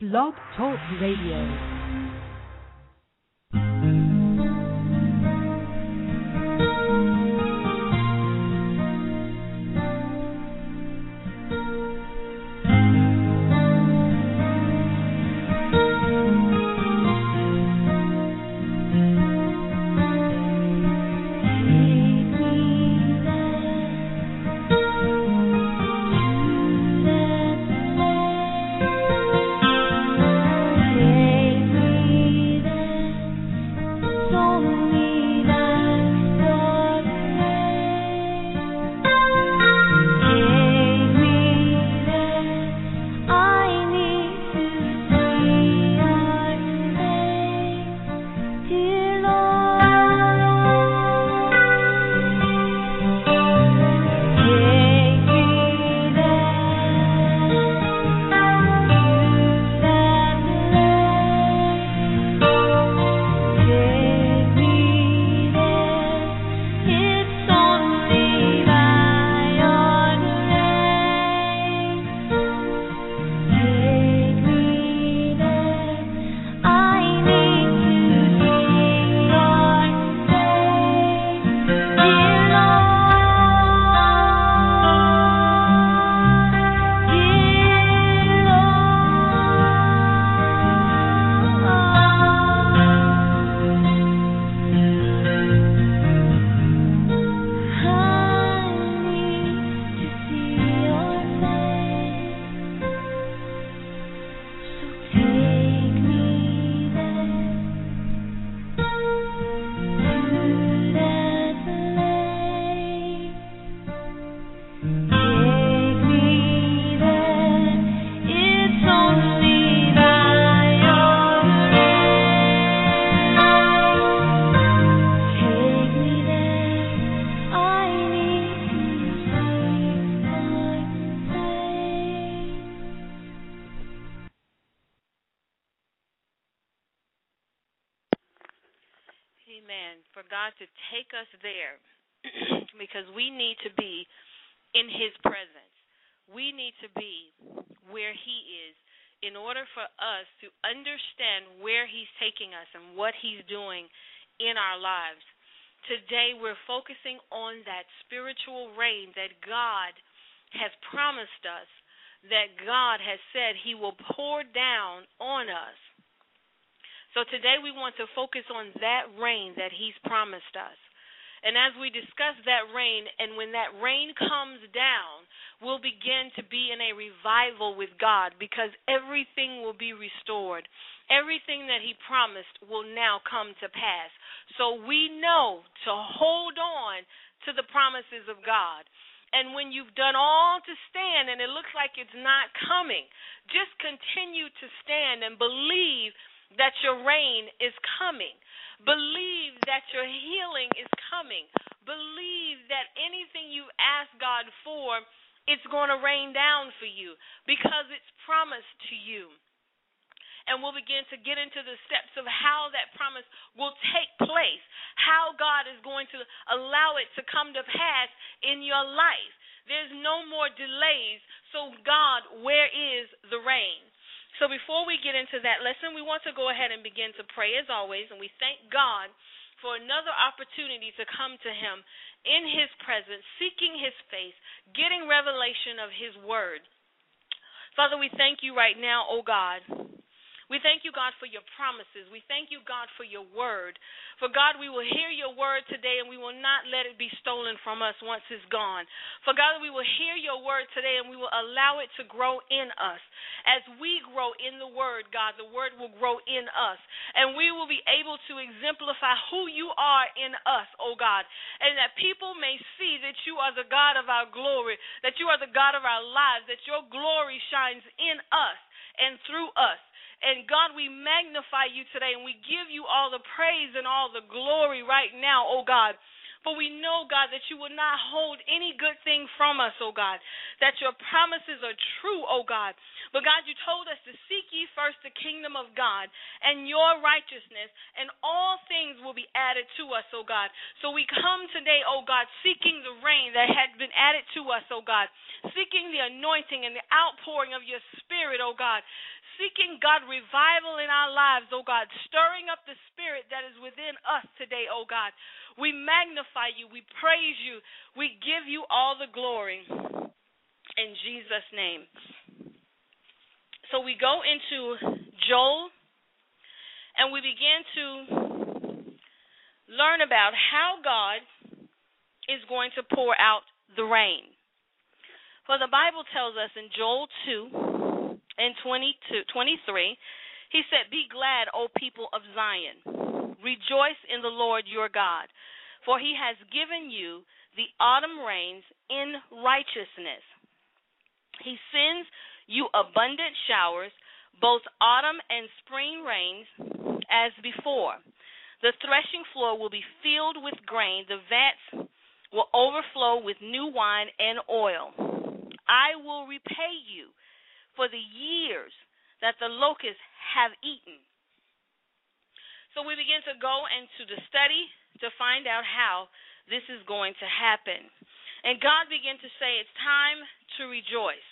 Blog Talk Radio. we need to be in His presence. We need to be where He is in order for us to understand where He's taking us and what He's doing in our lives. Today, we're focusing on that spiritual rain that God has promised us, that God has said He will pour down on us. So today, we want to focus on that rain that He's promised us. And as we discuss that rain, and when that rain comes down, we'll begin to be in a revival with God because everything will be restored. Everything that He promised will now come to pass. So we know to hold on to the promises of God. And when you've done all to stand and it looks like it's not coming, just continue to stand and believe that your rain is coming. Believe that your healing is coming. Believe that anything you've asked God for, it's going to rain down for you because it's promised to you and we'll begin to get into the steps of how that promise will take place, how God is going to allow it to come to pass in your life. There's no more delays. So, God, where is the rain? So before we get into that lesson, we want to go ahead and begin to pray as always, and we thank God for another opportunity to come to him in his presence, seeking his face, getting revelation of his word. Father, we thank you right now, O oh God we thank you, God, for your promises. We thank you, God, for your word. For God, we will hear your word today and we will not let it be stolen from us once it's gone. For God, we will hear your word today and we will allow it to grow in us. As we grow in the word, God, the word will grow in us. And we will be able to exemplify who you are in us, oh God. And that people may see that you are the God of our glory, that you are the God of our lives, that your glory shines in us and through us. And God, we magnify you today and we give you all the praise and all the glory right now, oh God. For we know, God, that you will not hold any good thing from us, oh God, that your promises are true, oh God. But God, you told us to seek ye first the kingdom of God and your righteousness, and all things will be added to us, oh God. So we come today, oh God, seeking the rain that had been added to us, oh God, seeking the anointing and the outpouring of your spirit, oh God, seeking, God, revival in our lives, oh God, stirring up the spirit that is within us today, oh God. We magnify you, we praise you, we give you all the glory in Jesus' name. So we go into Joel and we begin to learn about how God is going to pour out the rain. For the Bible tells us in Joel 2 and 22, 23, he said, Be glad, O people of Zion. Rejoice in the Lord your God, for he has given you the autumn rains in righteousness. He sends you abundant showers, both autumn and spring rains, as before. The threshing floor will be filled with grain, the vats will overflow with new wine and oil. I will repay you for the years that the locusts have eaten. So we begin to go into the study to find out how this is going to happen. And God began to say, It's time to rejoice.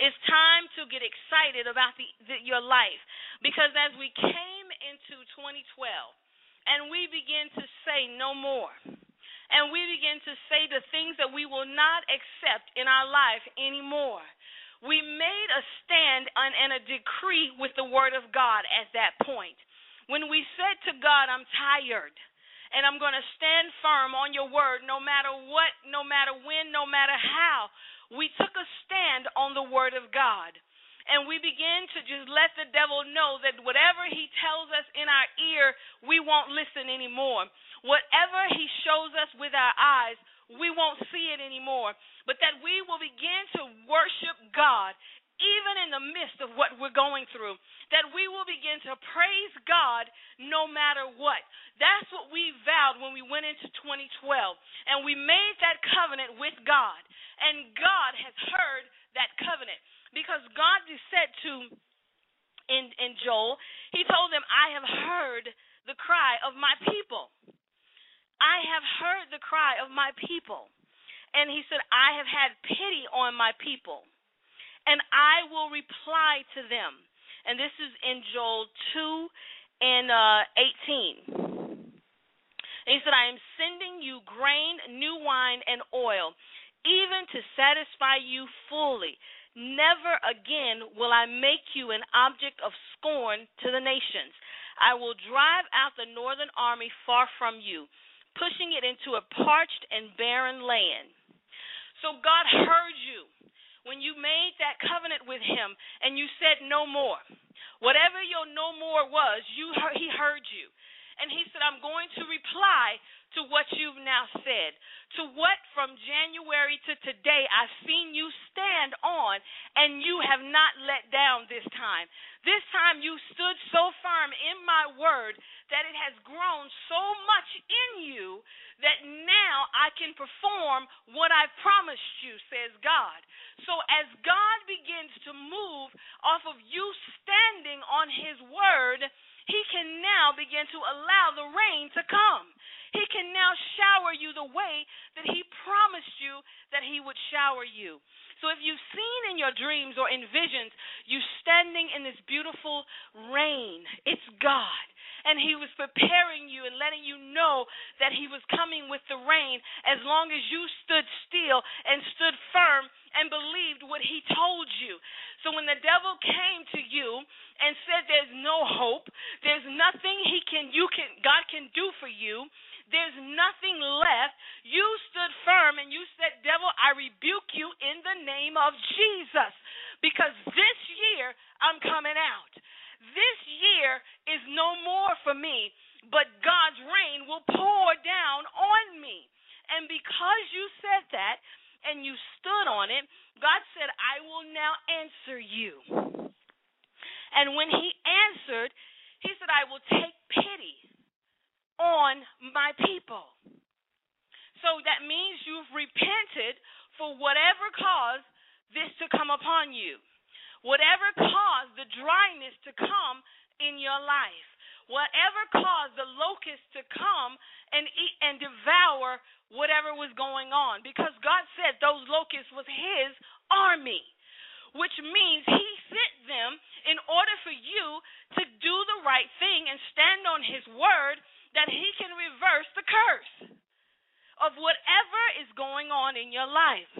It's time to get excited about the, the, your life. Because as we came into 2012 and we begin to say no more, and we begin to say the things that we will not accept in our life anymore. We made a stand and a decree with the Word of God at that point. When we said to God, I'm tired, and I'm going to stand firm on your Word no matter what, no matter when, no matter how, we took a stand on the Word of God and we begin to just let the devil know that whatever he tells us in our ear, we won't listen anymore. Whatever he shows us with our eyes, we won't see it anymore. But that we will begin to worship God even in the midst of what we're going through. That we will begin to praise God no matter what. That's what we vowed when we went into 2012. And we made that covenant with God. And God has heard that covenant. Because God said to in, in Joel, he told them, I have heard the cry of my people. I have heard the cry of my people. And he said, I have had pity on my people, and I will reply to them. And this is in Joel 2 and uh, 18. And he said, I am sending you grain, new wine, and oil, even to satisfy you fully. Never again will I make you an object of scorn to the nations. I will drive out the northern army far from you pushing it into a parched and barren land. So God heard you when you made that covenant with him and you said no more. Whatever your no more was, you he heard you. And he said, I'm going to reply to what you've now said, to what from January to today I've seen you stand on, and you have not let down this time. This time you stood so firm in my word that it has grown so much in you that now I can perform what I promised you, says God. So as God begins to move off of you standing on his word, he can now begin to allow the rain to come. He can now shower you the way that He promised you that He would shower you. So if you've seen in your dreams or in visions you standing in this beautiful rain, it's God. And He was preparing you and letting you know that He was coming with the rain as long as you stood still and stood firm and believed what He told you. So when the devil came to you and said there's no hope, there's nothing he can you can God can do for you, there's nothing left. You stood firm and you said, Devil, I rebuke you in the name of Jesus. Because this year I'm coming out. This year is no more for me, but God's rain will pour down on me. And because you said that and you stood on it, God said, I will now answer you. And when he answered, he said, I will take pity on my people. So that means you've repented for whatever caused this to come upon you, whatever caused the dryness to come in your life, whatever caused the locust to come and eat and devour whatever was going on. Because God said those locusts was His army, which means He sent them in order for you to do the right thing and stand on His word that He can reverse the curse of whatever is going on in your life.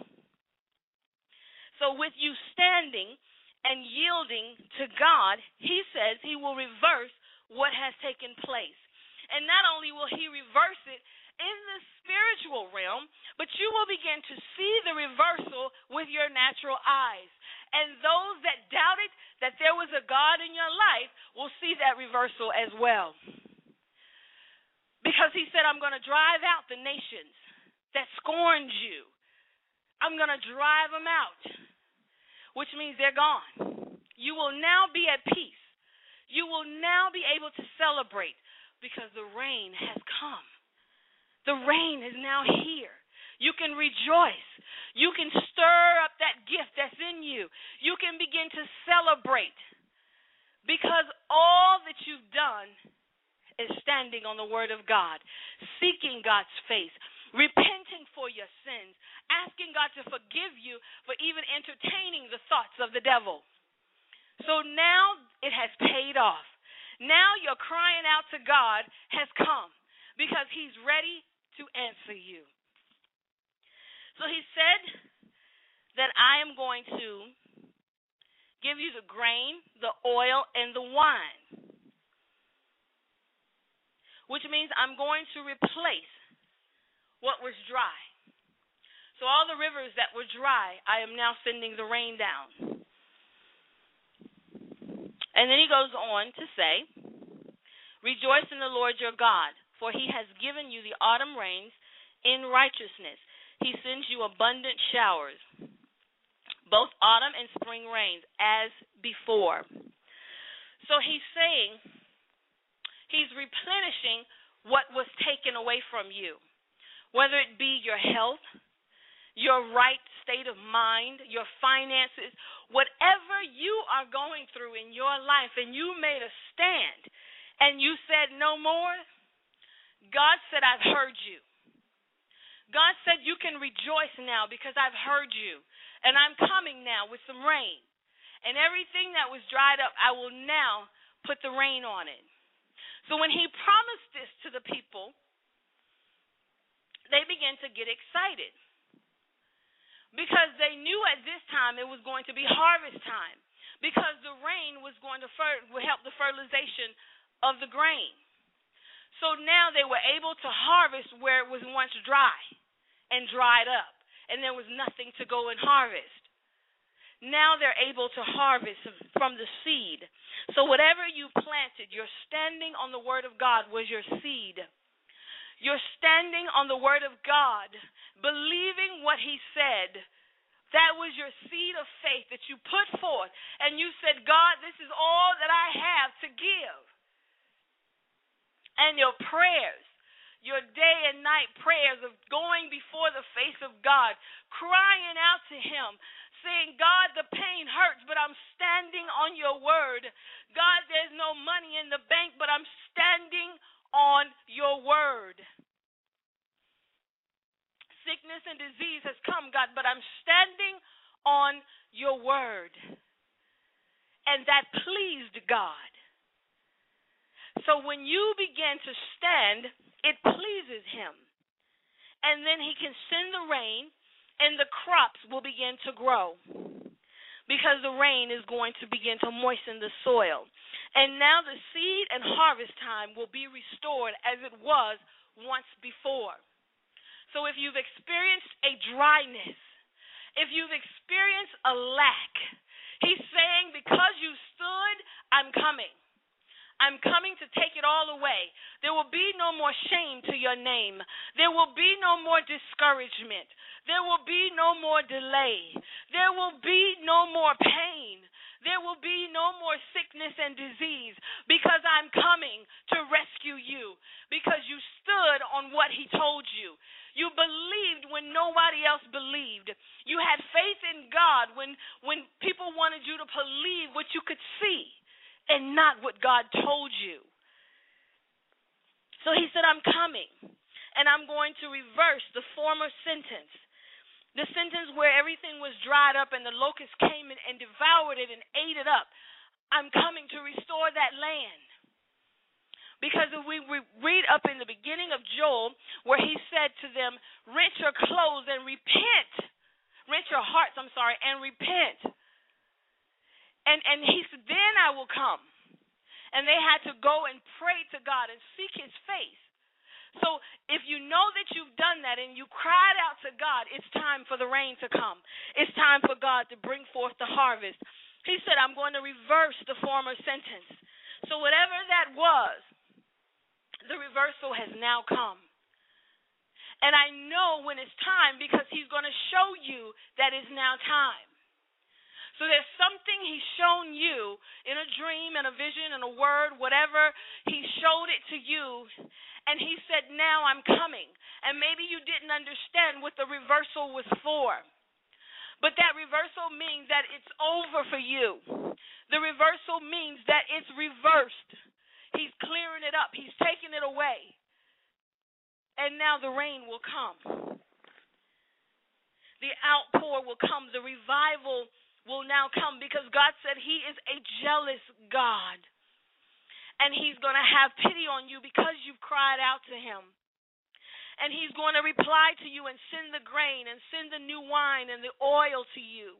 So, with you standing and yielding to God, He says He will reverse what has taken place. And not only will He reverse it in the spiritual realm, but you will begin to see the reversal with your natural eyes. And those that doubted that there was a God in your life will see that reversal as well. Because he said, I'm going to drive out the nations that scorned you. I'm going to drive them out which means they're gone. You will now be at peace. You will now be able to celebrate because the rain has come. The rain is now here. You can rejoice. You can stir up that gift that's in you. You can begin to celebrate because all that you've done is standing on the Word of God, seeking God's face, repenting for your sins, asking God to forgive you for even entertaining the thoughts of the devil. So now it has paid off. Now your crying out to God has come because He's ready to answer you. So He said that I am going to give you the grain, the oil, and the wine, which means I'm going to replace what was dry. So all the rivers that were dry, I am now sending the rain down. And then he goes on to say, Rejoice in the Lord your God, for he has given you the autumn rains in righteousness. He sends you abundant showers, both autumn and spring rains, as before. So he's saying, he's replenishing what was taken away from you whether it be your health, your right state of mind, your finances, whatever you are going through in your life, and you made a stand and you said no more, God said, I've heard you. God said, You can rejoice now because I've heard you, and I'm coming now with some rain. And everything that was dried up, I will now put the rain on it. So when he promised this to the people, they began to get excited because they knew at this time it was going to be harvest time because the rain was going to fer- would help the fertilization of the grain. So now they were able to harvest where it was once dry and dried up, and there was nothing to go and harvest. Now they're able to harvest from the seed. So whatever you planted, you're standing on the word of God was your seed. You're standing on the word of God, believing what he said. That was your seed of faith that you put forth. And you said, God, this is all that I have to give. And your prayers, your day and night prayers of going before the face of God, crying out to Him, saying, God, the pain hurts, but I'm standing on your word. God, there's no money in the bank, but I'm standing on your word. Sickness and disease has come, God, but I'm standing on your word. And that pleased God. So when you begin to stand, it pleases him. And then he can send the rain, and the crops will begin to grow because the rain is going to begin to moisten the soil. And now the seed and harvest time will be restored as it was once before. So if you've experienced a dryness, if you've experienced a lack, he's saying, Because you stood, I'm coming. I'm coming to take it all away. There will be no more shame to your name. There will be no more discouragement. There will be no more delay. There will be no more pain. There will be no more sickness and disease because I'm coming to rescue you because you stood on what He told you. You believed when nobody else believed. You had faith in God when, when people wanted you to believe what you could see and not what God told you. So He said, I'm coming and I'm going to reverse the former sentence The sentence where everything was dried up and the locusts came and, and devoured it and ate it up. I'm coming to restore that land. Because if we read up in the beginning of Joel, where he said to them, Rent your clothes and repent. Rent your hearts, I'm sorry, and repent. And and he said, Then I will come. And they had to go and pray to God and seek his face. So if you know that you've done that and you cried out to God, it's time for the rain to come. It's time for God to bring forth the harvest. He said, I'm going to reverse the former sentence. So whatever that was, the reversal has now come. And I know when it's time because he's going to show you that it's now time. So there's something he's shown you in a dream, in a vision, in a word, whatever. He showed it to you. And he said, Now I'm coming. And maybe you didn't understand what the reversal was for. But that reversal means that it's over for you. The reversal means that it's reversed. He's clearing it up, He's taking it away. And now the rain will come. The outpour will come. The revival will now come because God said He is a jealous God and he's going to have pity on you because you've cried out to him. And he's going to reply to you and send the grain and send the new wine and the oil to you.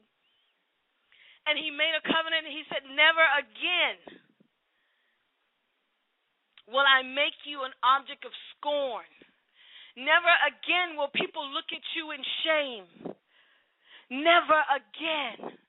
And he made a covenant and he said, Never again will I make you an object of scorn. Never again will people look at you in shame. Never again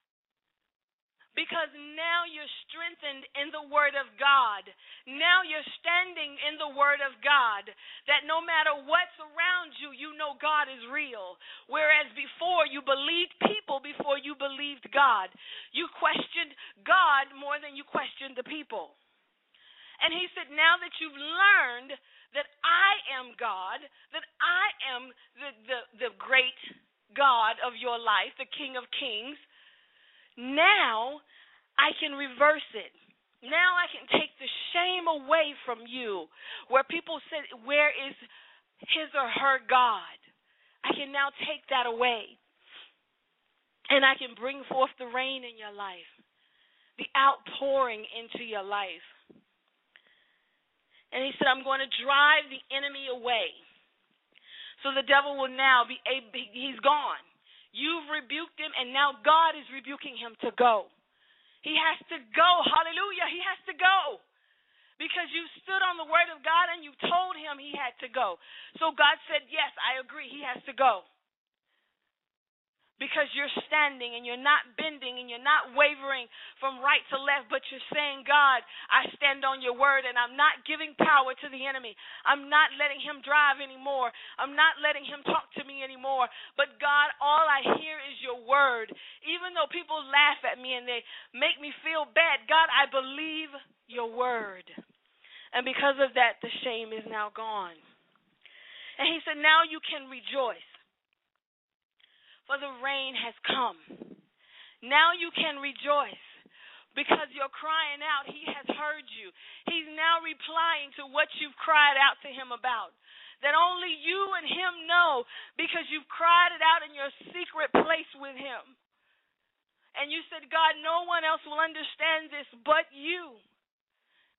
because now you're strengthened in the Word of God. Now you're standing in the Word of God. That no matter what's around you, you know God is real. Whereas before, you believed people before you believed God. You questioned God more than you questioned the people. And He said, Now that you've learned that I am God, that I am the, the, the great God of your life, the King of Kings now I can reverse it. Now I can take the shame away from you. Where people said, Where is his or her God? I can now take that away. And I can bring forth the rain in your life, the outpouring into your life. And he said, I'm going to drive the enemy away. So the devil will now be, he's gone. You've rebuked him, and now God is rebuking him to go. He has to go. Hallelujah. He has to go. Because you stood on the word of God and you told him he had to go. So God said, Yes, I agree. He has to go because you're standing and you're not bending and you're not wavering from right to left, but you're saying, God, I stand on your word and I'm not giving power to the enemy. I'm not letting him drive anymore. I'm not letting him talk to me anymore. But God, all I hear is your word. Even though people laugh at me and they make me feel bad, God, I believe your word. And because of that, the shame is now gone. And he said, Now you can rejoice for the rain has come. Now you can rejoice because you're crying out. He has heard you. He's now replying to what you've cried out to him about. That only you and him know because you've cried it out in your secret place with him. And you said, God, no one else will understand this but you.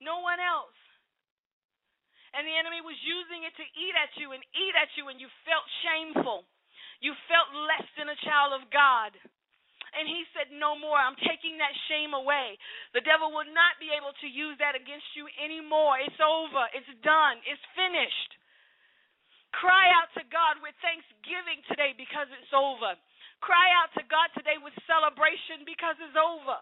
No one else. And the enemy was using it to eat at you and eat at you, and you felt shameful. You felt less than a child of God. And he said, No more. I'm taking that shame away. The devil will not be able to use that against you anymore. It's over. It's done. It's finished. Cry out to God with thanksgiving today because it's over. Cry out to God today with celebration because it's over.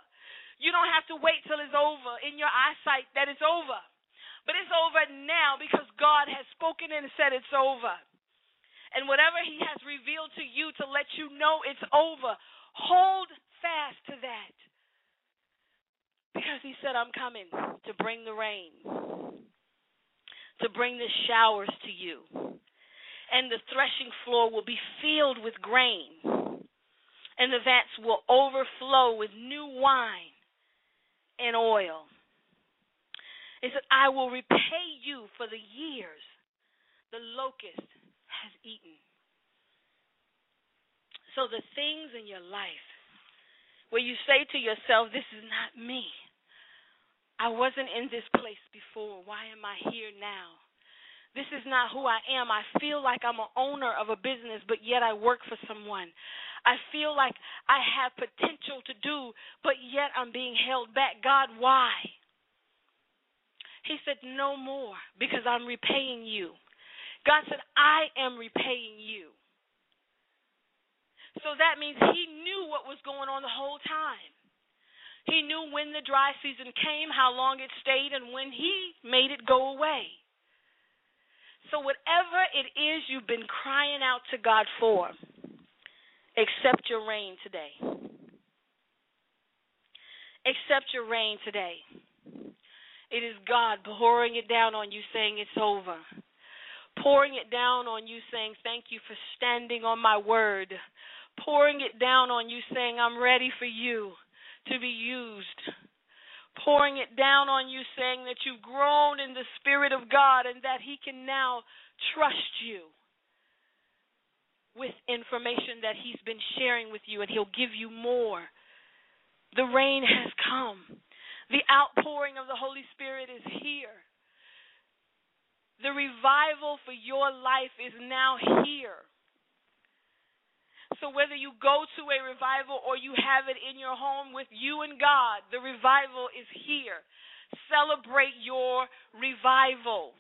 You don't have to wait till it's over in your eyesight that it's over. But it's over now because God has spoken and said it's over. And whatever He has revealed to you to let you know it's over, hold fast to that. Because He said, I'm coming to bring the rain, to bring the showers to you. And the threshing floor will be filled with grain, and the vats will overflow with new wine and oil. He said, I will repay you for the years the locust has eaten. So the things in your life where you say to yourself, This is not me. I wasn't in this place before. Why am I here now? This is not who I am. I feel like I'm an owner of a business, but yet I work for someone. I feel like I have potential to do, but yet I'm being held back. God, why? He said, No more, because I'm repaying you. God said, I am repaying you. So that means he knew what was going on the whole time. He knew when the dry season came, how long it stayed, and when he made it go away. So, whatever it is you've been crying out to God for, accept your rain today. Accept your rain today. It is God pouring it down on you, saying it's over. Pouring it down on you, saying, Thank you for standing on my word pouring it down on you, saying, I'm ready for you to be used. Pouring it down on you, saying that you've grown in the Spirit of God and that He can now trust you with information that He's been sharing with you, and He'll give you more. The rain has come, the outpouring of the Holy Spirit is here. The revival for your life is now here. So whether you go to a revival or you have it in your home with you and God, the revival is here. Celebrate your revival.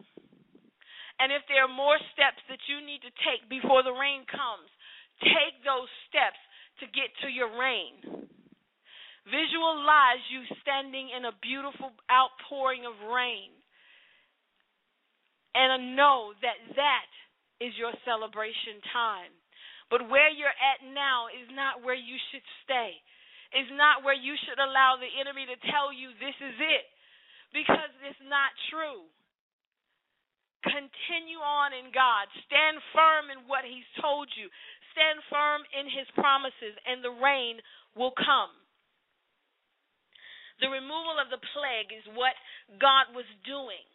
And if there are more steps that you need to take before the rain comes, take those steps to get to your rain. Visualize you standing in a beautiful outpouring of rain. And know that that is your celebration time. But where you're at now is not where you should stay. Is not where you should allow the enemy to tell you this is it. Because it's not true. Continue on in God. Stand firm in what He's told you. Stand firm in His promises, and the rain will come. The removal of the plague is what God was doing.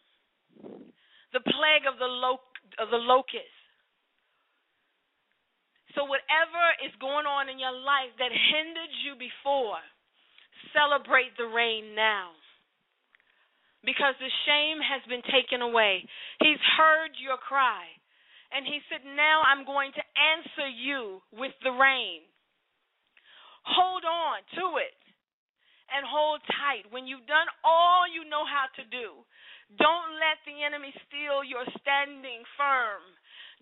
The plague of the, lo- of the locust so, whatever is going on in your life that hindered you before, celebrate the rain now. Because the shame has been taken away. He's heard your cry. And he said, Now I'm going to answer you with the rain. Hold on to it and hold tight. When you've done all you know how to do, don't let the enemy steal your standing firm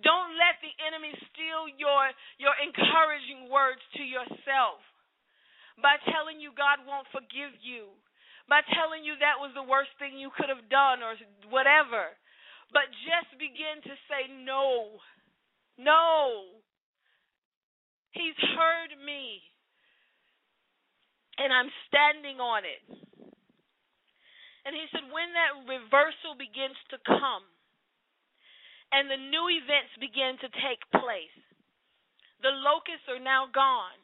don't let the enemy steal your, your encouraging words to yourself by telling you God won't forgive you, by telling you that was the worst thing you could have done or whatever. But just begin to say, No, no. He's heard me, and I'm standing on it. And he said, When that reversal begins to come, and the new events begin to take place. The locusts are now gone.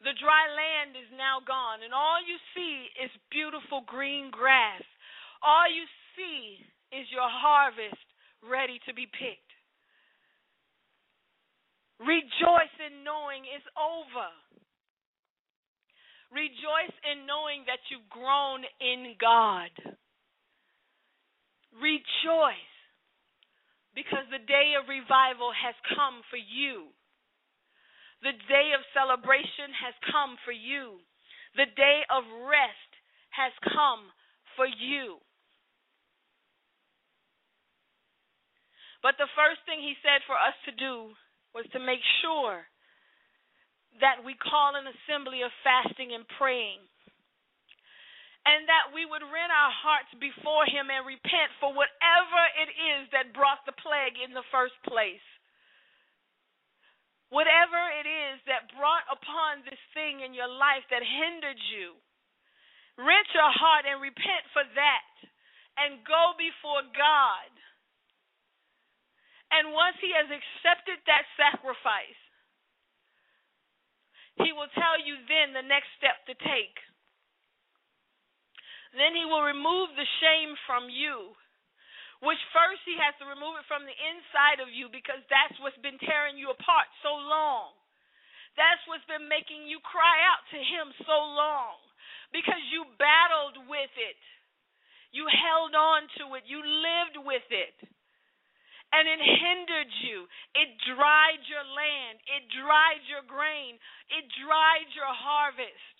The dry land is now gone, and all you see is beautiful green grass. All you see is your harvest ready to be picked. Rejoice in knowing it's over. Rejoice in knowing that you've grown in God. Rejoice because the day of revival has come for you. The day of celebration has come for you. The day of rest has come for you. But the first thing he said for us to do was to make sure that we call an assembly of fasting and praying and that we would rend our hearts before Him and repent for whatever it is that brought the plague in the first place. Whatever it is that brought upon this thing in your life that hindered you, rent your heart and repent for that and go before God. And once He has accepted that sacrifice, He will tell you then the next step to take. Then he will remove the shame from you. Which first he has to remove it from the inside of you because that's what's been tearing you apart so long. That's what's been making you cry out to Him so long because you battled with it. You held on to it. You lived with it. And it hindered you. It dried your land. It dried your grain. It dried your harvest.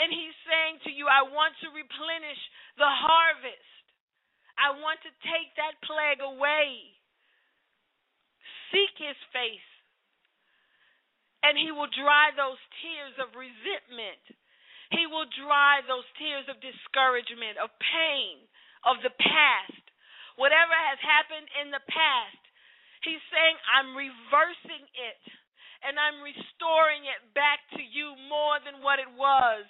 And he's saying to you, I want to replenish the harvest. I want to take that plague away. Seek his face and He will dry those tears of resentment. He will dry those tears of discouragement, of pain, of the past. Whatever has happened in the past, He's saying, I'm reversing it and I'm restoring it back to you more than what it was.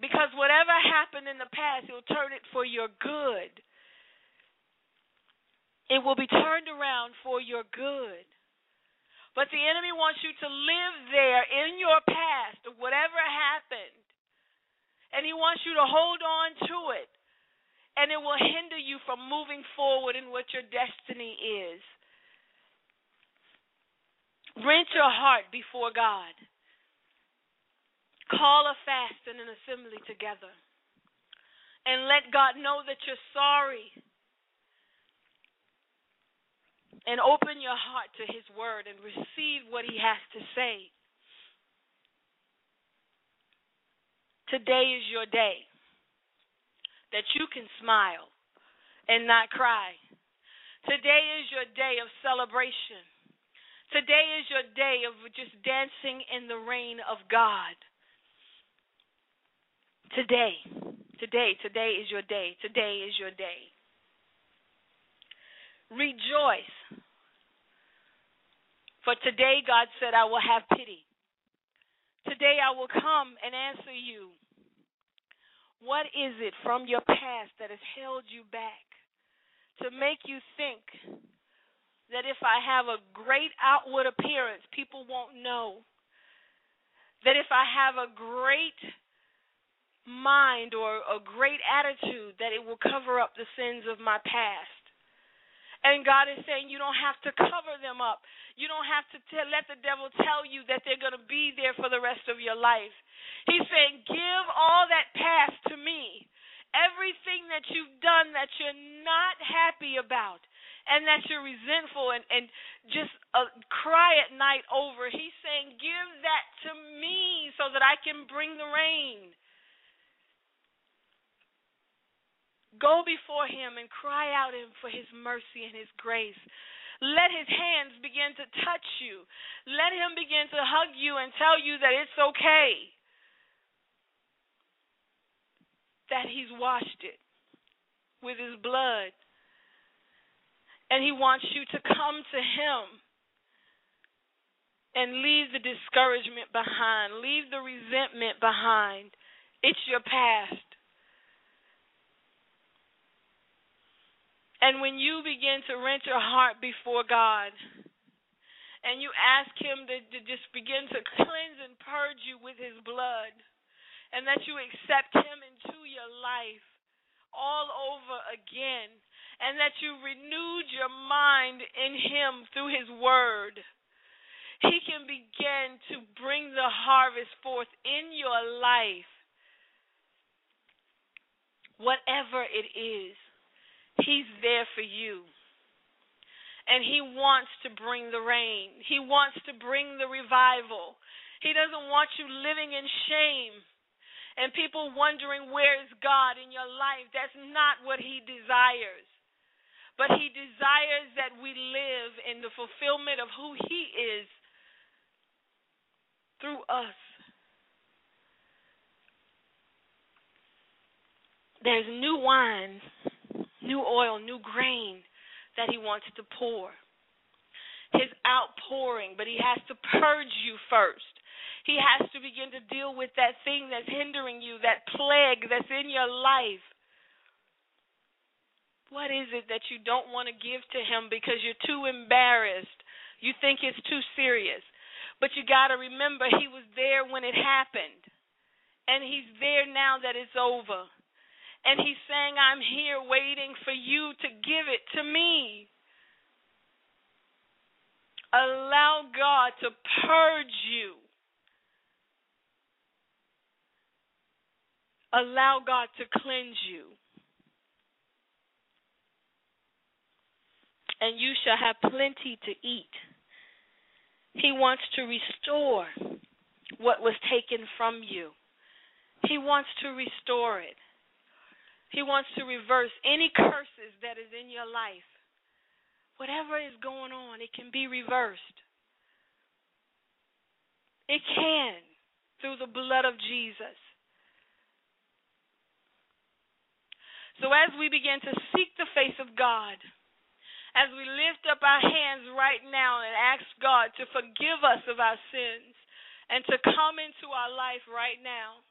Because whatever happened in the past, He'll turn it for your good. It will be turned around for your good. But the enemy wants you to live there in your past whatever happened. And he wants you to hold on to it. And it will hinder you from moving forward in what your destiny is. Rent your heart before God. Call a fast and an assembly together. And let God know that you're sorry and open your heart to His Word and receive what He has to say. Today is your day that you can smile and not cry. Today is your day of celebration. Today is your day of just dancing in the rain of God. Today, today, today is your day. Today is your day. Rejoice. For today, God said, I will have pity. Today, I will come and answer you. What is it from your past that has held you back to make you think that if I have a great outward appearance, people won't know? That if I have a great mind or a great attitude, that it will cover up the sins of my past? And God is saying you don't have to cover them up. You don't have to t- let the devil tell you that they're going to be there for the rest of your life. He's saying, Give all that past to me. Everything that you've done that you're not happy about and that you're resentful and, and just uh, cry at night over, he's saying, Give that to me so that I can bring the rain. Go before him and cry out him for his mercy and his grace. Let his hands begin to touch you. Let him begin to hug you and tell you that it's okay. That he's washed it with his blood. And he wants you to come to him and leave the discouragement behind, leave the resentment behind. It's your past. And when you begin to rent your heart before God, and you ask Him to, to just begin to cleanse and purge you with His blood, and that you accept Him into your life all over again, and that you renewed your mind in Him through His Word, He can begin to bring the harvest forth in your life, whatever it is. He's there for you. And He wants to bring the rain, He wants to bring the revival. He doesn't want you living in shame and people wondering where is God in your life. That's not what He desires. But He desires that we live in the fulfillment of who He is through us. There's new wine new oil, new grain that He wants to pour. His outpouring, but He has to purge you first. He has to begin to deal with that thing that's hindering you, that plague that's in your life. What is it that you don't want to give to Him because you're too embarrassed? You think it's too serious. But you got to remember, He was there when it happened, and He's there now that it's over. And he's saying, I'm here waiting for you to give it to me. Allow God to purge you. Allow God to cleanse you. And you shall have plenty to eat. He wants to restore what was taken from you. He wants to restore it. He wants to reverse any curses that is in your life. Whatever is going on, it can be reversed. It can through the blood of Jesus. So as we begin to seek the face of God, as we lift up our hands right now and ask God to forgive us of our sins and to come into our life right now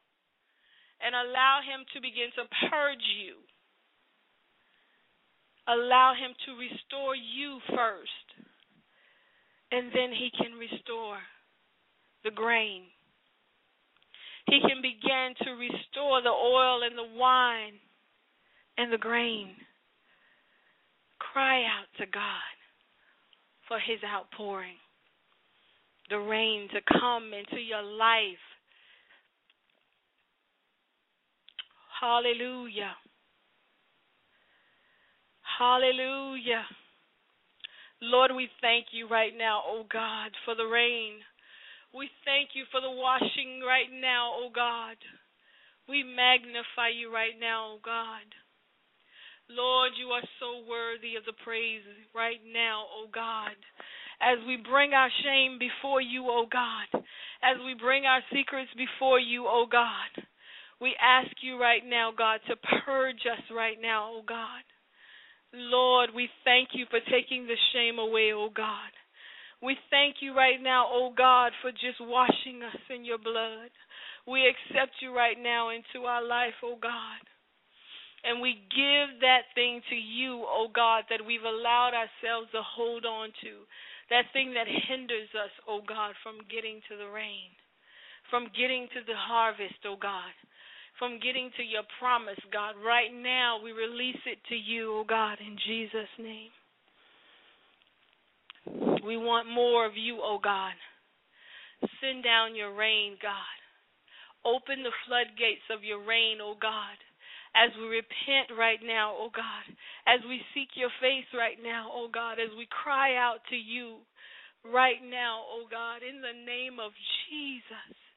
and allow Him to begin to purge you. Allow Him to restore you first, and then He can restore the grain. He can begin to restore the oil and the wine and the grain. Cry out to God for his outpouring, the rain to come into your life. Hallelujah. Hallelujah. Lord, we thank you right now, oh God, for the rain. We thank you for the washing right now, oh God. We magnify you right now, oh God. Lord, you are so worthy of the praise right now, oh God. As we bring our shame before you, oh God. As we bring our secrets before you, oh God. We ask you right now, God, to purge us right now, oh God. Lord, we thank you for taking the shame away, oh God. We thank you right now, oh God, for just washing us in your blood. We accept you right now into our life, oh God. And we give that thing to you, oh God, that we've allowed ourselves to hold on to. That thing that hinders us, oh God, from getting to the rain, from getting to the harvest, oh God, from getting to your promise, God. Right now, we release it to you, oh God, in Jesus' name. We want more of you, oh God. Send down your rain, God. Open the floodgates of your rain, oh God as we repent right now, oh God, as we seek your face right now, oh God, as we cry out to you right now, oh God, in the name of Jesus.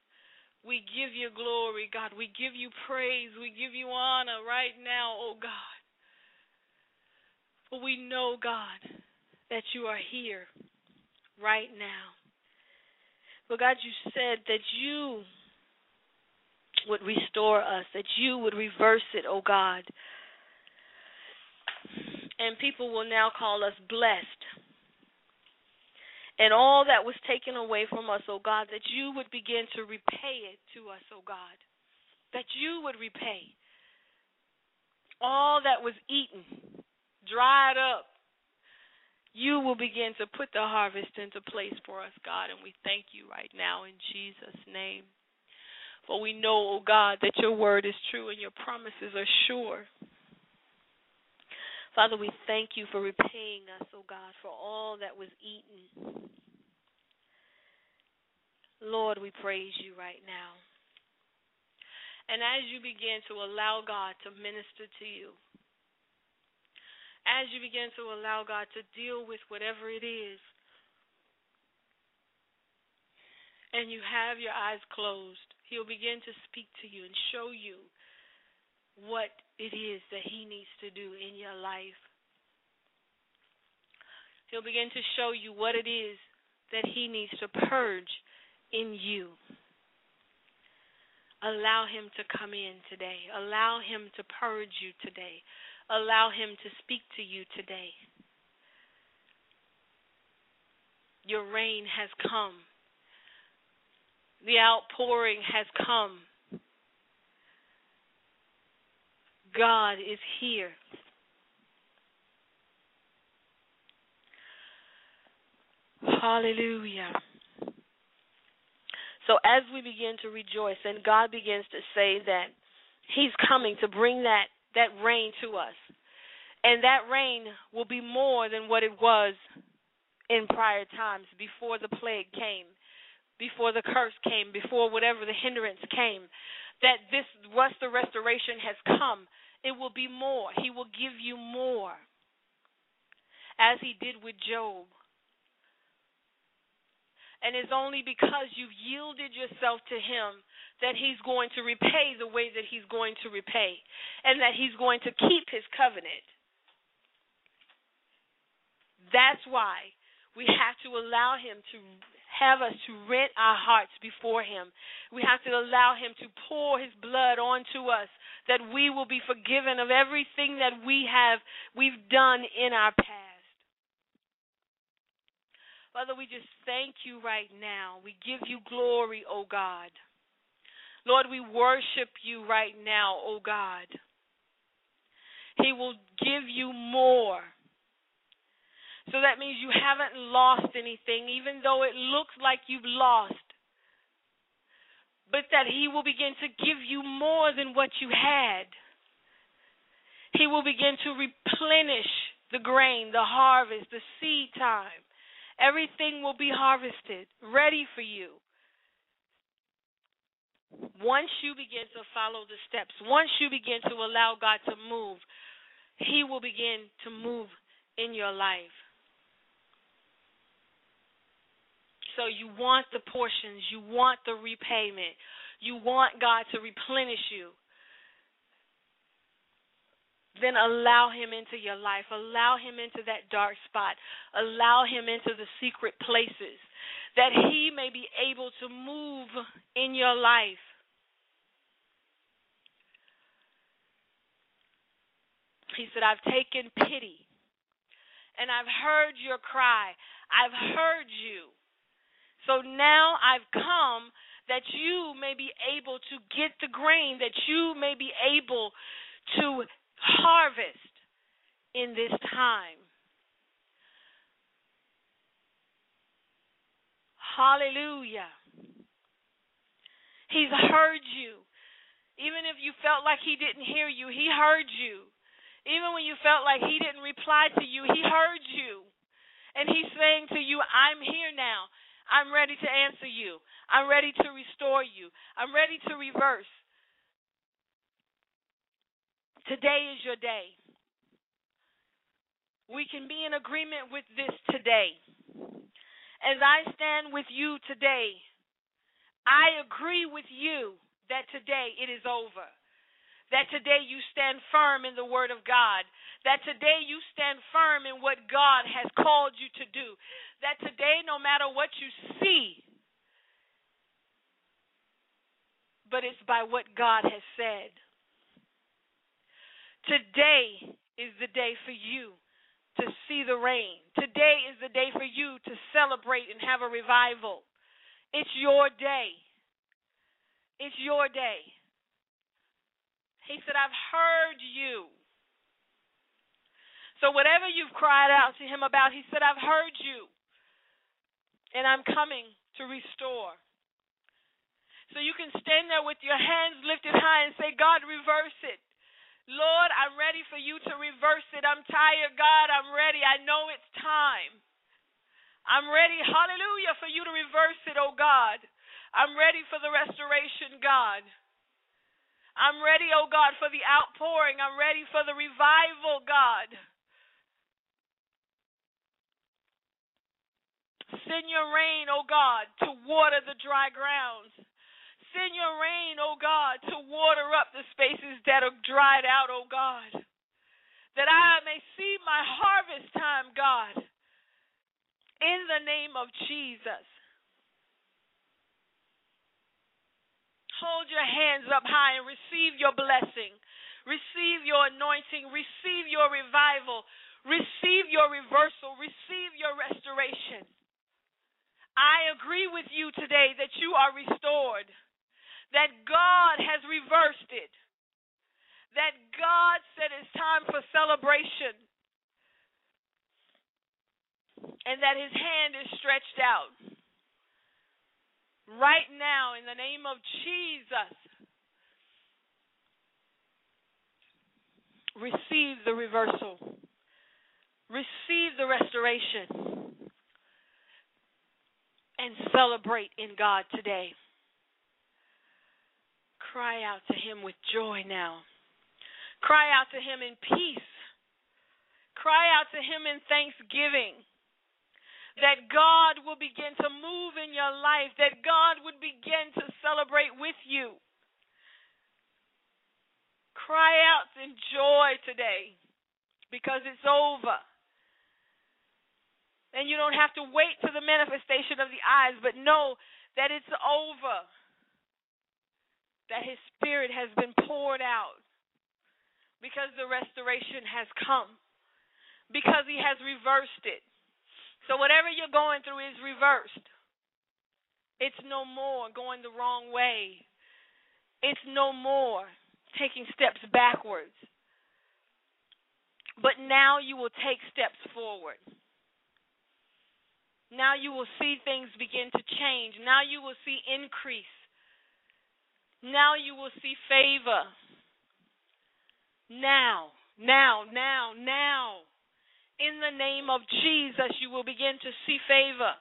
We give you glory, God. We give you praise. We give you honor right now, oh God. For we know, God, that you are here right now. But God, you said that you would restore us, that you would reverse it, oh God. And people will now call us blessed. And all that was taken away from us, oh God, that you would begin to repay it to us, oh God. That you would repay all that was eaten, dried up. You will begin to put the harvest into place for us, God, and we thank you right now in Jesus' name. For we know, O oh God, that your word is true and your promises are sure. Father, we thank you for repaying us, O oh God, for all that was eaten. Lord, we praise you right now. And as you begin to allow God to minister to you, as you begin to allow God to deal with whatever it is, and you have your eyes closed, He'll begin to speak to you and show you what it is that He needs to do in your life. He'll begin to show you what it is that He needs to purge in you. Allow Him to come in today. Allow Him to purge you today. Allow Him to speak to you today. Your rain has come. The outpouring has come. God is here. Hallelujah. So as we begin to rejoice and God begins to say that he's coming to bring that that rain to us. And that rain will be more than what it was in prior times before the plague came, before the curse came, before whatever the hindrance came, that this once the restoration has come, it will be more. He will give you more. As he did with Job. And it's only because you've yielded yourself to him that he's going to repay the way that he's going to repay and that he's going to keep his covenant. That's why we have to allow him to have us to rent our hearts before him. We have to allow him to pour his blood onto us that we will be forgiven of everything that we have we've done in our past. Father, we just thank you right now. We give you glory, O oh God. Lord, we worship you right now, O oh God. He will give you more. So that means you haven't lost anything, even though it looks like you've lost. But that He will begin to give you more than what you had. He will begin to replenish the grain, the harvest, the seed time. Everything will be harvested, ready for you. Once you begin to follow the steps, once you begin to allow God to move, He will begin to move in your life. So you want the portions, you want the repayment, you want God to replenish you. Then allow Him into your life. Allow Him into that dark spot. Allow Him into the secret places that He may be able to move in your life. He said, I've taken pity and I've heard your cry. I've heard you. So now I've come that you may be able to get the grain, that you may be able to harvest in this time. Hallelujah. He's heard you. Even if you felt like he didn't hear you, he heard you. Even when you felt like he didn't reply to you, he heard you. And he's saying to you, I'm here now. I'm ready to answer you. I'm ready to restore you. I'm ready to reverse. Today is your day. We can be in agreement with this today. As I stand with you today, I agree with you that today it is over. That today you stand firm in the Word of God. That today you stand firm in what God has called you to do that today, no matter what you see, but it's by what God has said. Today is the day for you to see the rain. Today is the day for you to celebrate and have a revival. It's your day. It's your day. He said, I've heard you. So, whatever you've cried out to him about, he said, I've heard you and I'm coming to restore. So you can stand there with your hands lifted high and say, God, reverse it. Lord, I'm ready for you to reverse it. I'm tired, God. I'm ready. I know it's time. I'm ready, hallelujah, for you to reverse it, oh God. I'm ready for the restoration, God. I'm ready, oh God, for the outpouring. I'm ready for the revival, God. Send your rain, O God, to water the dry grounds. Send your rain, O God, to water up the spaces that are dried out, O God. That I may see my harvest time, God. In the name of Jesus. Hold your hands up high and receive your blessing. Receive your anointing. Receive your revival. Receive your reversal. Receive your restoration. I agree with you today that you are restored, that God has reversed it, that God said it's time for celebration, and that his hand is stretched out. Right now, in the name of Jesus, receive the reversal, receive the restoration. And celebrate in God today. Cry out to Him with joy now. Cry out to Him in peace. Cry out to Him in thanksgiving. That God will begin to move in your life, that God would begin to celebrate with you. Cry out in joy today because it's over. And you don't have to wait for the manifestation of the eyes, but know that it's over. That His Spirit has been poured out because the restoration has come, because He has reversed it. So, whatever you're going through is reversed. It's no more going the wrong way, it's no more taking steps backwards. But now you will take steps forward. Now you will see things begin to change. Now you will see increase. Now you will see favor. Now, now, now, now. In the name of Jesus, you will begin to see favor.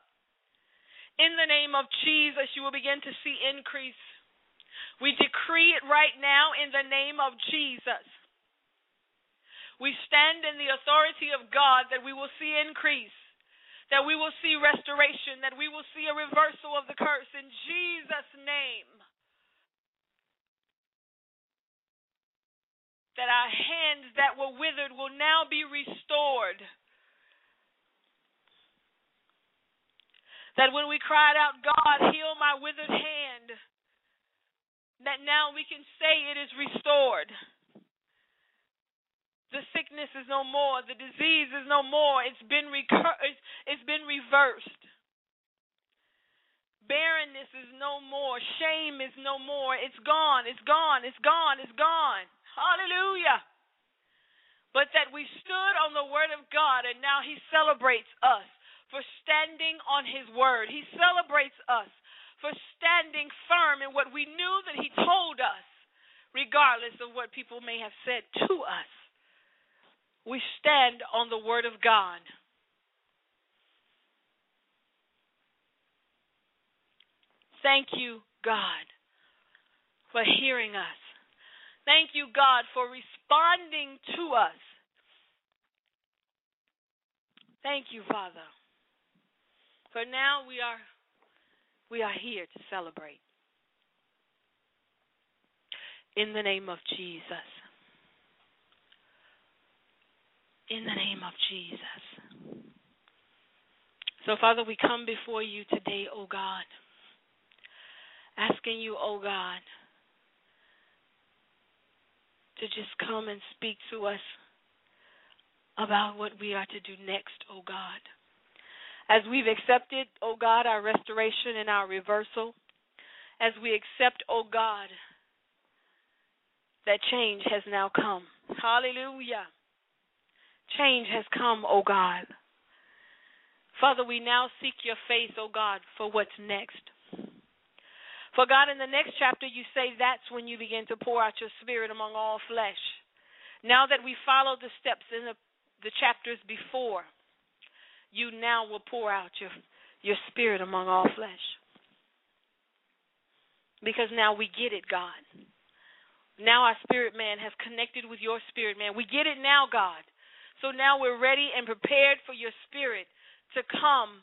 In the name of Jesus, you will begin to see increase. We decree it right now in the name of Jesus. We stand in the authority of God that we will see increase that we will see restoration, that we will see a reversal of the curse in Jesus' name. That our hands that were withered will now be restored. That when we cried out, God, heal my withered hand, that now we can say it is restored. The sickness is no more. The disease is no more. It's been recur- it's been reversed. Barrenness is no more. Shame is no more. It's gone. It's gone. It's gone. It's gone. Hallelujah. But that we stood on the word of God and now he celebrates us for standing on his word. He celebrates us for standing firm in what we knew that he told us, regardless of what people may have said to us we stand on the Word of God. Thank you, God, for hearing us. Thank you, God, for responding to us. Thank you, Father. For now we are we are here to celebrate. In the name of Jesus. In the name of Jesus. So, Father, we come before you today, O God, asking you, O God, to just come and speak to us about what we are to do next, O God. As we've accepted, O God, our restoration and our reversal, as we accept, O God, that change has now come. Hallelujah. Change has come, O God. Father, we now seek your face, O God, for what's next. For God, in the next chapter, you say that's when you begin to pour out your spirit among all flesh. Now that we follow the steps in the, the chapters before, you now will pour out your, your spirit among all flesh. Because now we get it, God. Now our spirit man has connected with your spirit man. We get it now, God. So now we're ready and prepared for your spirit to come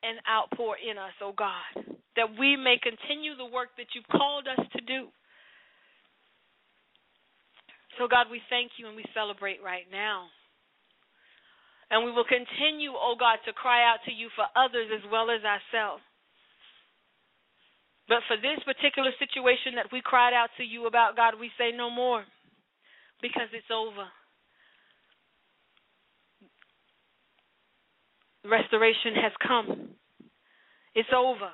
and outpour in us, oh God, that we may continue the work that you've called us to do. So, God, we thank you and we celebrate right now. And we will continue, oh God, to cry out to you for others as well as ourselves. But for this particular situation that we cried out to you about, God, we say no more because it's over. Restoration has come. It's over.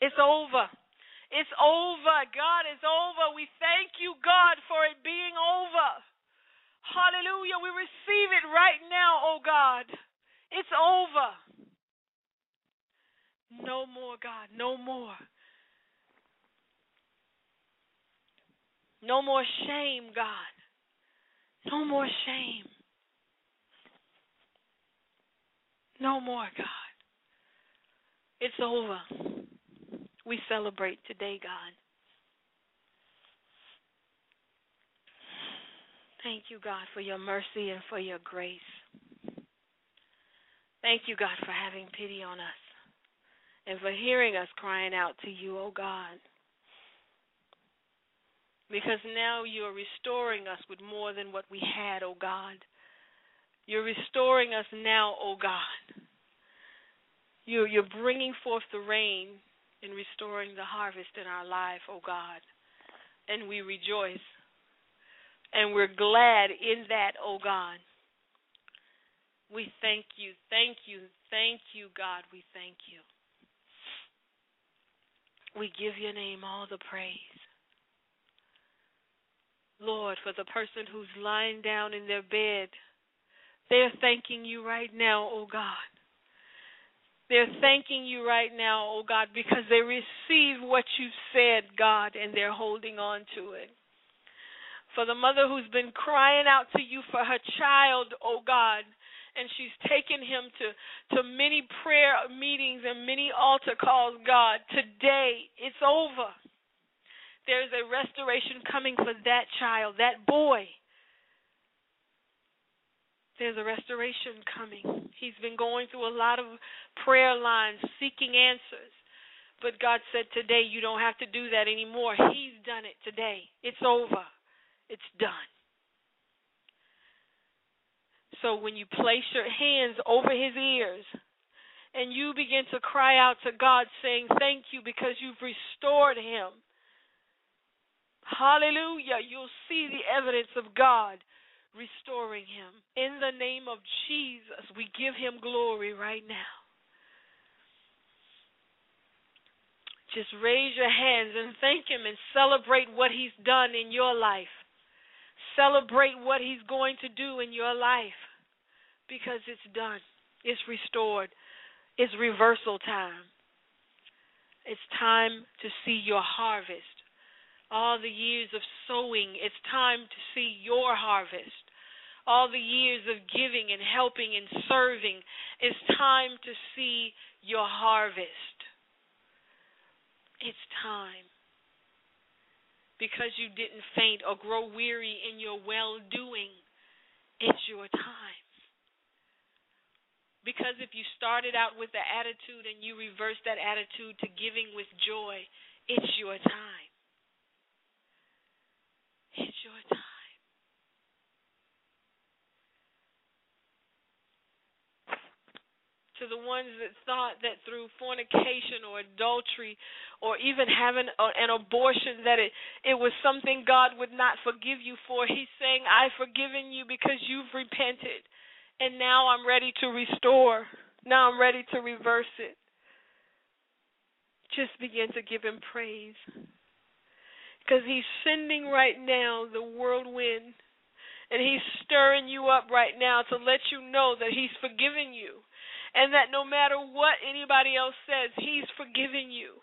It's over. It's over. God, it's over. We thank you, God, for it being over. Hallelujah. We receive it right now, oh God. It's over. No more, God. No more. No more shame, God. No more shame. No more, God. It's over. We celebrate today, God. Thank you, God, for your mercy and for your grace. Thank you, God, for having pity on us and for hearing us crying out to you, oh God. Because now you are restoring us with more than what we had, oh God. You're restoring us now, oh God. You're, you're bringing forth the rain and restoring the harvest in our life, oh God. And we rejoice. And we're glad in that, oh God. We thank you, thank you, thank you, God. We thank you. We give your name all the praise. Lord, for the person who's lying down in their bed, they're thanking you right now, oh God. They're thanking you right now, oh God, because they receive what you said, God, and they're holding on to it. For the mother who's been crying out to you for her child, oh God, and she's taken him to to many prayer meetings and many altar calls god today it's over there's a restoration coming for that child that boy there's a restoration coming he's been going through a lot of prayer lines seeking answers but god said today you don't have to do that anymore he's done it today it's over it's done so when you place your hands over his ears and you begin to cry out to God saying, Thank you because you've restored him. Hallelujah. You'll see the evidence of God restoring him. In the name of Jesus, we give him glory right now. Just raise your hands and thank him and celebrate what he's done in your life. Celebrate what he's going to do in your life because it's done. It's restored. It's reversal time. It's time to see your harvest. All the years of sowing, it's time to see your harvest. All the years of giving and helping and serving, it's time to see your harvest. It's time. Because you didn't faint or grow weary in your well doing, it's your time. Because if you started out with the attitude and you reverse that attitude to giving with joy, it's your time. It's your time. To the ones that thought that through fornication or adultery or even having an abortion that it it was something God would not forgive you for, he's saying, "I've forgiven you because you've repented." And now I'm ready to restore. Now I'm ready to reverse it. Just begin to give him praise. Because he's sending right now the whirlwind. And he's stirring you up right now to let you know that he's forgiven you. And that no matter what anybody else says, he's forgiven you.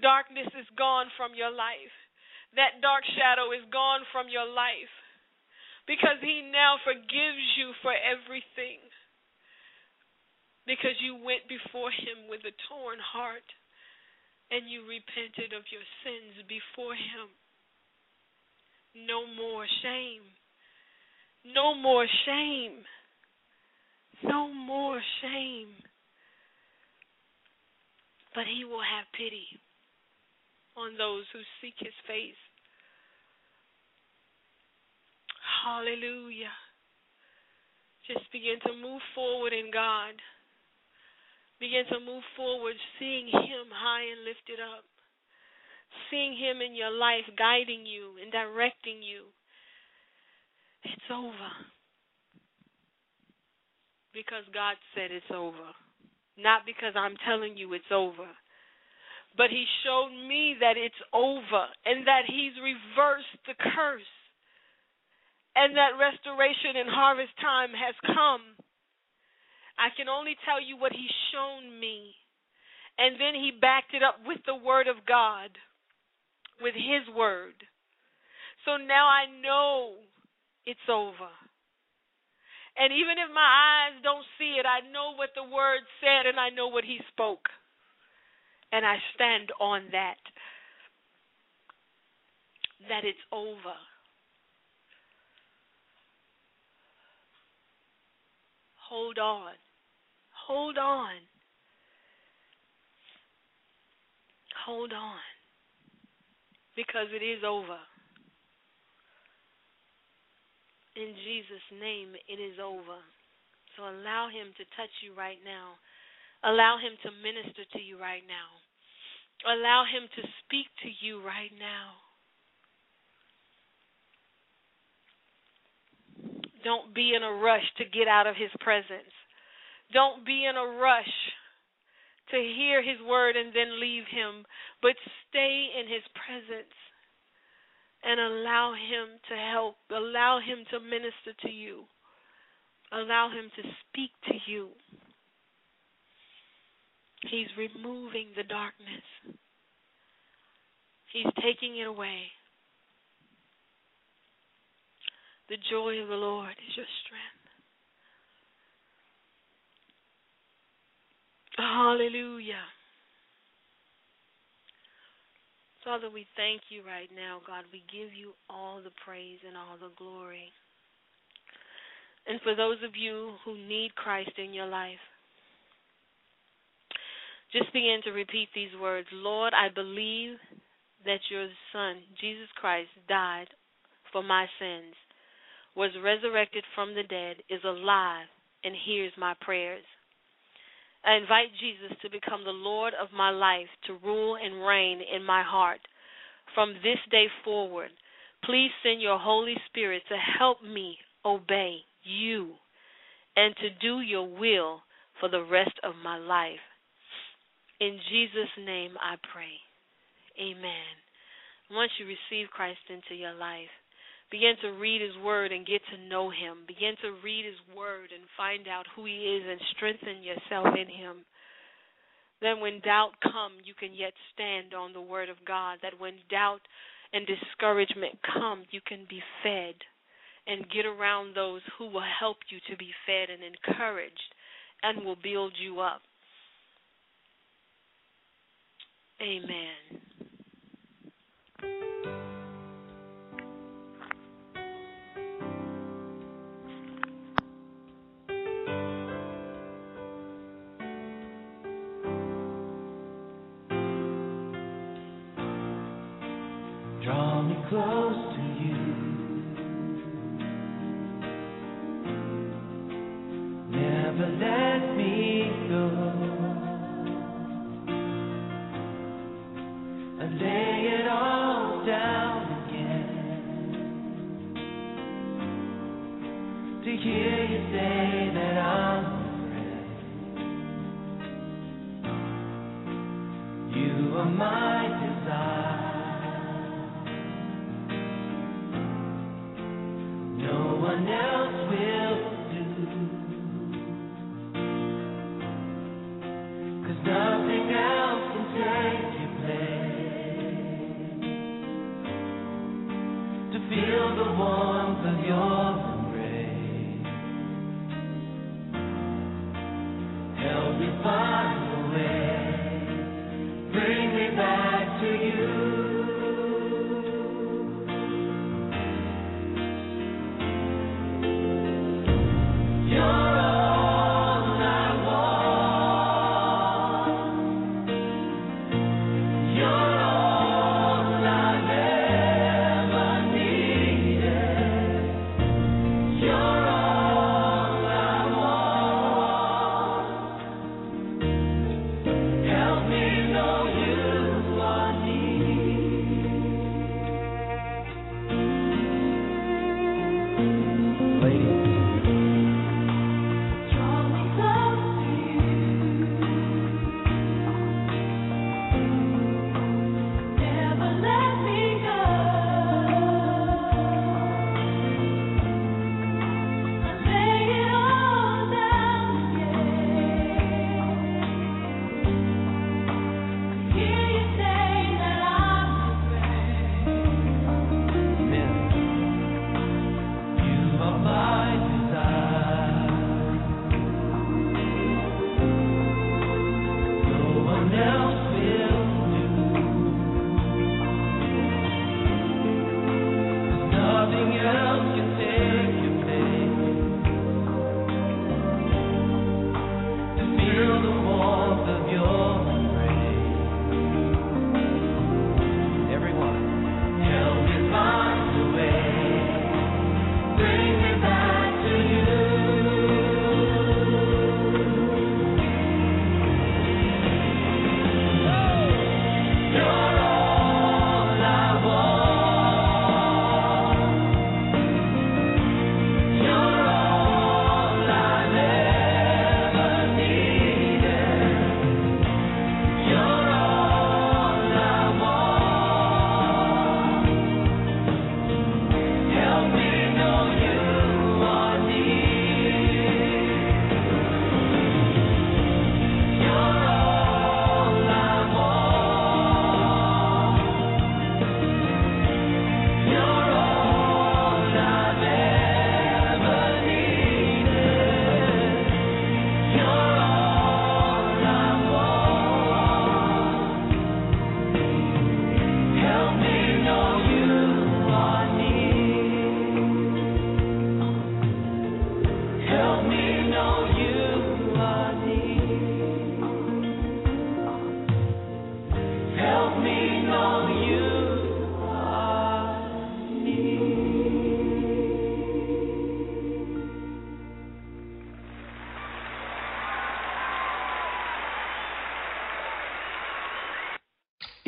Darkness is gone from your life. That dark shadow is gone from your life because he now forgives you for everything. Because you went before him with a torn heart and you repented of your sins before him. No more shame. No more shame. No more shame. But he will have pity on those who seek his face Hallelujah. Just begin to move forward in God. Begin to move forward, seeing Him high and lifted up. Seeing Him in your life, guiding you and directing you. It's over. Because God said it's over. Not because I'm telling you it's over. But He showed me that it's over and that He's reversed the curse and that restoration and harvest time has come. I can only tell you what he's shown me. And then he backed it up with the word of God, with his word. So now I know it's over. And even if my eyes don't see it, I know what the word said and I know what he spoke. And I stand on that. That it's over. Hold on. Hold on. Hold on. Because it is over. In Jesus' name, it is over. So allow Him to touch you right now. Allow Him to minister to you right now. Allow Him to speak to you right now. Don't be in a rush to get out of his presence. Don't be in a rush to hear his word and then leave him, but stay in his presence and allow him to help, allow him to minister to you, allow him to speak to you. He's removing the darkness, he's taking it away. The joy of the Lord is your strength. Hallelujah. Father, we thank you right now, God. We give you all the praise and all the glory. And for those of you who need Christ in your life, just begin to repeat these words Lord, I believe that your Son, Jesus Christ, died for my sins was resurrected from the dead, is alive, and hears my prayers. I invite Jesus to become the Lord of my life, to rule and reign in my heart. From this day forward, please send your Holy Spirit to help me obey you and to do your will for the rest of my life. In Jesus' name I pray. Amen. Once you receive Christ into your life, Begin to read his word and get to know him. Begin to read his word and find out who he is and strengthen yourself in him. Then when doubt come, you can yet stand on the word of God. That when doubt and discouragement come, you can be fed and get around those who will help you to be fed and encouraged and will build you up. Amen. Help me